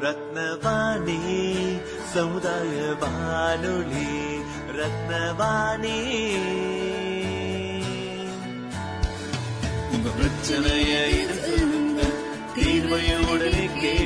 ரத்னவாணி சமுதாய வானொலி ரத்னவாணி. உங்க பிரச்சனைய இது கே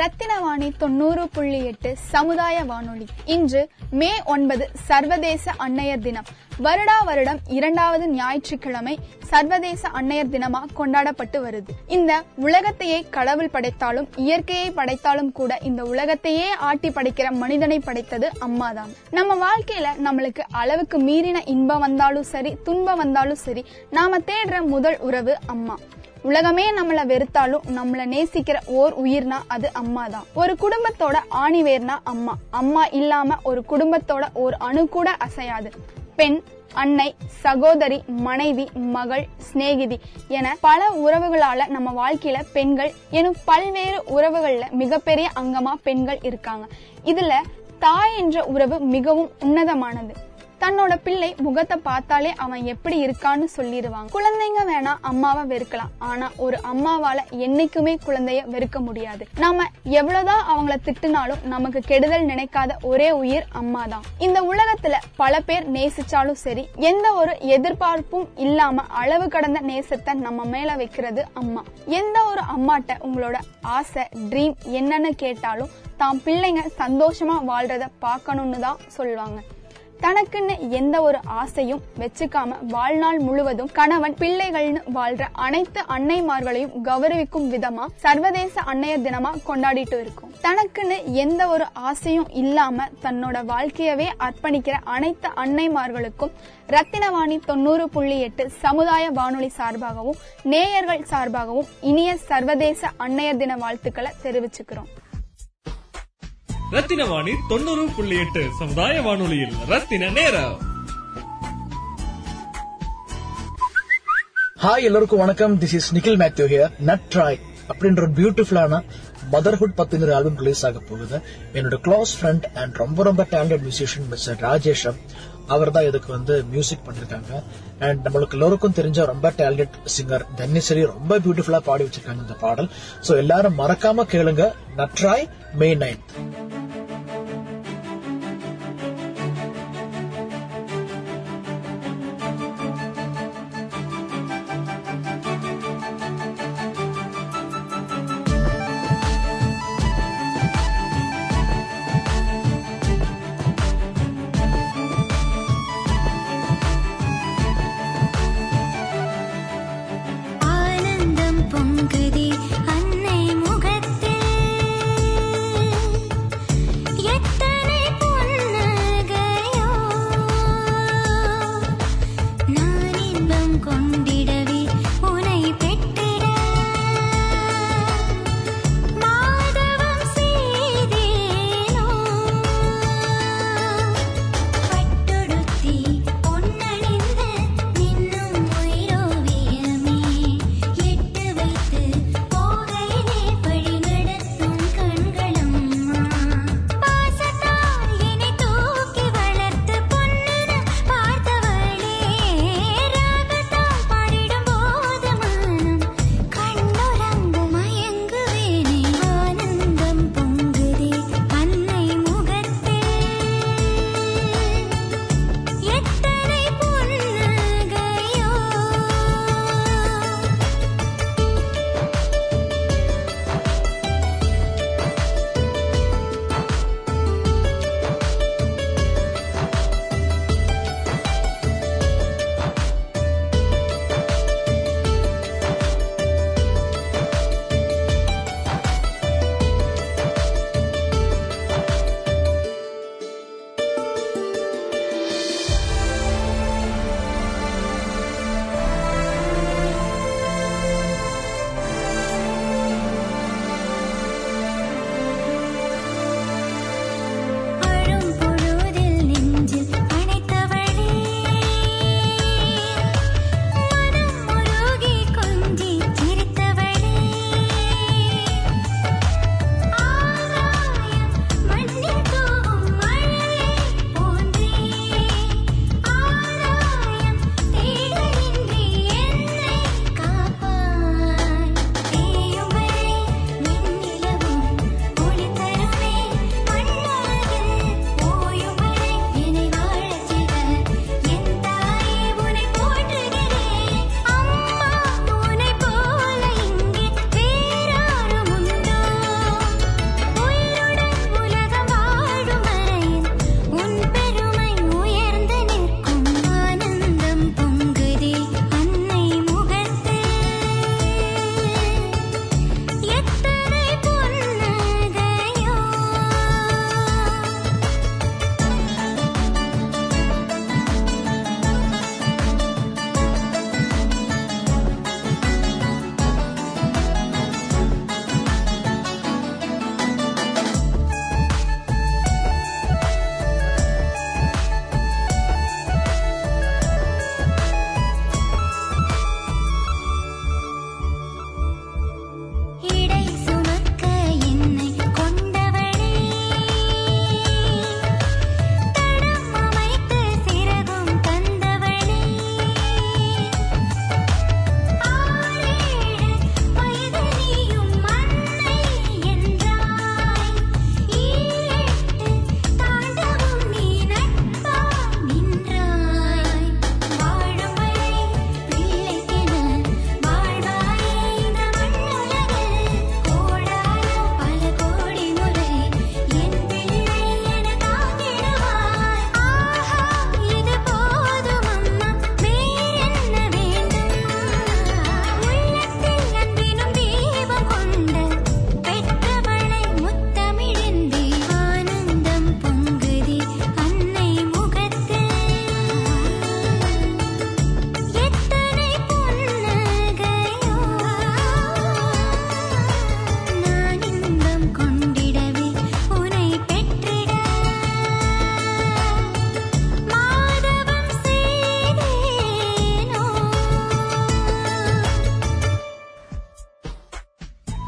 ரத்தினவாணி தொண்ணூறு புள்ளி எட்டு சமுதாய வானொலி. இன்று மே ஒன்பது சர்வதேச அன்னையர் தினம். வருடா வருடம் இரண்டாவது ஞாயிற்றுக்கிழமை சர்வதேச அன்னையர் தினமா கொண்டாடப்பட்டு வருது. இந்த உலகத்தையே கடவுள் படைத்தாலும் இயற்கையை படைத்தாலும் கூட இந்த உலகத்தையே ஆட்டி படைக்கிற மனிதனை படைத்தது அம்மாதான். நம்ம வாழ்க்கையில நம்மளுக்கு அளவுக்கு மீறின இன்பம் வந்தாலும் சரி துன்பம் வந்தாலும் சரி நாம தேடுற முதல் உறவு அம்மா. உலகமே நம்மள வெறுத்தாலும் நம்மள நேசிக்கிற ஓர் உயிர்னா அது அம்மா தான் ஒரு குடும்பத்தோட ஆணிவேர்னா அம்மா. அம்மா இல்லாம ஒரு குடும்பத்தோட ஒரு அணு கூட அசையாது. பெண் அன்னை சகோதரி மனைவி மகள் சிநேகிதி என பல உறவுகளால நம்ம வாழ்க்கையில பெண்கள் எனும் பல்வேறு உறவுகள்ல மிகப்பெரிய அங்கமா பெண்கள் இருக்காங்க. இதுல தாய் என்ற உறவு மிகவும் உன்னதமானது. தன்னோட பிள்ளை முகத்தை பார்த்தாலே அவன் எப்படி இருக்கான்னு சொல்லிடுவாங்க. குழந்தைங்க வேணா அம்மாவை வெறுக்கலாம். ஆனா ஒரு அம்மாவால என்னைக்குமே குழந்தைய வெறுக்க முடியாது. நாம எவ்வளவுதான் அவங்கள திட்டுனாலும் நமக்கு கெடுதல் நினைக்காத ஒரே உயிர் அம்மா தான் இந்த உலகத்துல பல பேர் நேசிச்சாலும் சரி எந்த ஒரு எதிர்பார்ப்பும் இல்லாம அளவு கடந்த நேசத்தை நம்ம மேல வைக்கிறது அம்மா. எந்த ஒரு அம்மாட்ட உங்களோட ஆசை ட்ரீம் என்னன்னு கேட்டாலும் தான் பிள்ளைங்க சந்தோஷமா வாழ்றத பார்க்கணும்னு தான் சொல்லுவாங்க. தனக்குன்னு எந்த ஒரு ஆசையும் வச்சுக்காம வாழ்நாள் முழுவதும் கணவன் பிள்ளைகள்னு வாழ்ற அனைத்து அன்னைமார்களையும் கௌரவிக்கும் விதமா சர்வதேச அன்னையர் தினமா கொண்டாடிட்டு இருக்கும். தனக்குன்னு எந்த ஒரு ஆசையும் இல்லாம தன்னோட வாழ்க்கையவே அர்ப்பணிக்கிற அனைத்து அன்னைமார்களுக்கும் ரத்தினவாணி தொண்ணூறு புள்ளி எட்டு சமுதாய வானொலி சார்பாகவும் நேயர்கள் சார்பாகவும் இனிய சர்வதேச அன்னையர் தின வாழ்த்துக்களை தெரிவிச்சுக்கிறோம். ரத்தினவாணி தொண்ணூறு புள்ளி எட்டு சமுதாய வானொலியில் ரத்தின நேரம். ஹாய் எல்லாருக்கும் வணக்கம். This is Nikhil Mathew here nut ட்ராய் அப்படின்ற ஒரு பியூட்டிஃபுல்லான மதர்ஹுட் பத்துங்கிற ஆல்பம் ரிலீஸ் ஆக போகுது. என்னோட க்ளோஸ் ஃப்ரெண்ட் அண்ட் ரொம்ப ரொம்ப டேலண்டட் மியூசிஷியன் மிஸ்டர் ராஜேஷம் அவர் தான் இதுக்கு வந்து மியூசிக் பண்ணிருக்காங்க. அண்ட் நம்மளுக்கு எல்லோருக்கும் தெரிஞ்ச ரொம்ப டேலண்டட் சிங்கர் தன்னிசரி ரொம்ப பியூட்டிஃபுல்லா பாடி வச்சிருக்காங்க இந்த பாடல். சோ எல்லாரும் மறக்காம கேளுங்க. நட்ராய் மே நைன்த்